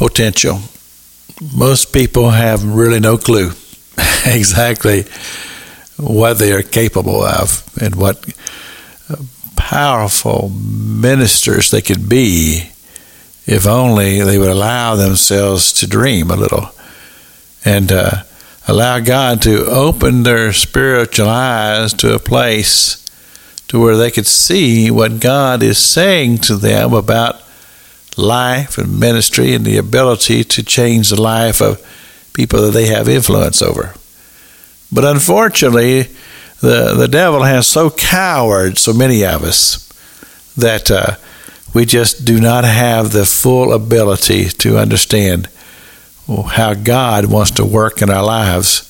potential. Most people have really no clue exactly what they are capable of and what powerful ministers they could be if only they would allow themselves to dream a little and uh, allow God to open their spiritual eyes to a place to where they could see what God is saying to them about life and ministry and the ability to change the life of people that they have influence over. But unfortunately, the, the devil has so cowered so many of us that uh, we just do not have the full ability to understand how God wants to work in our lives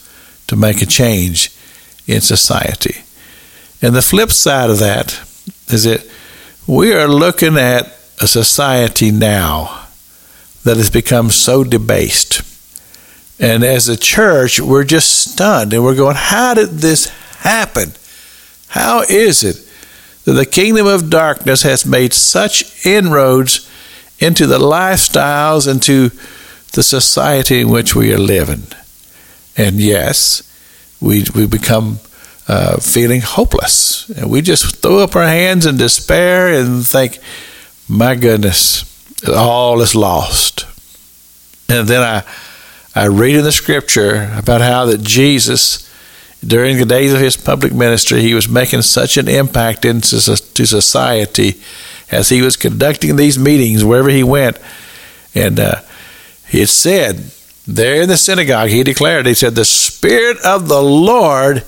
to make a change in society. And the flip side of that is that we are looking at a society now that has become so debased. And as a church, we're just stunned and we're going, How did this happen? How is it that the kingdom of darkness has made such inroads into the lifestyles, into the society in which we are living? And yes, we, we become uh, feeling hopeless. And we just throw up our hands in despair and think, my goodness, all is lost. And then I, I read in the scripture about how that Jesus, during the days of his public ministry, he was making such an impact into to society as he was conducting these meetings wherever he went. And uh, he said, there in the synagogue, he declared, he said, The Spirit of the Lord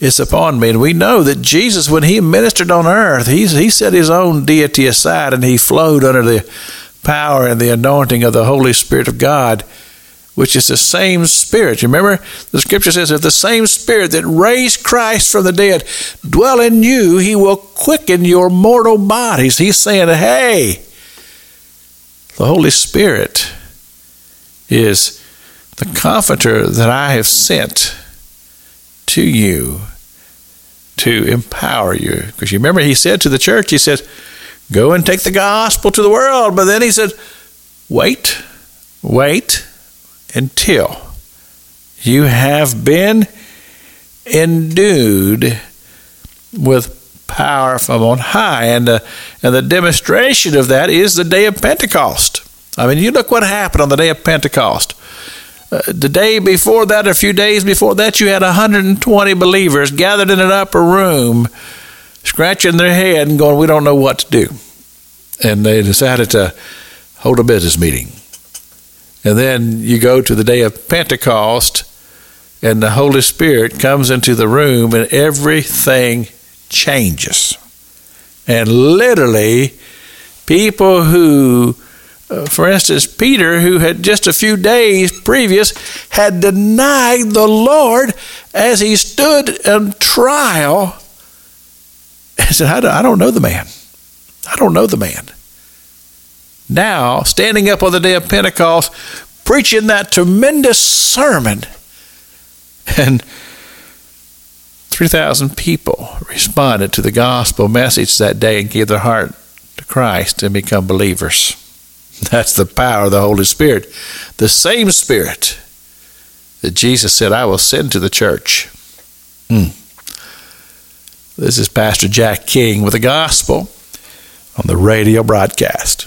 is upon me. And we know that Jesus, when he ministered on earth, he, he set his own deity aside and he flowed under the power and the anointing of the Holy Spirit of God, which is the same Spirit. You remember the scripture says, if the same Spirit that raised Christ from the dead dwell in you, he will quicken your mortal bodies. He's saying, hey, the Holy Spirit is the comforter that I have sent to you to empower you. Because you remember, he said to the church, he said, Go and take the gospel to the world. But then he said, Wait, wait until you have been endued with power from on high. And, uh, and the demonstration of that is the day of Pentecost. I mean, you look what happened on the day of Pentecost. Uh, the day before that, a few days before that, you had 120 believers gathered in an upper room, scratching their head and going, We don't know what to do. And they decided to hold a business meeting. And then you go to the day of Pentecost, and the Holy Spirit comes into the room, and everything changes. And literally, people who for instance, Peter, who had just a few days previous had denied the Lord as he stood on trial, and said, I don't, I don't know the man. I don't know the man. Now, standing up on the day of Pentecost, preaching that tremendous sermon, and 3,000 people responded to the gospel message that day and gave their heart to Christ and become believers. That's the power of the Holy Spirit. The same Spirit that Jesus said, I will send to the church. Hmm. This is Pastor Jack King with the gospel on the radio broadcast.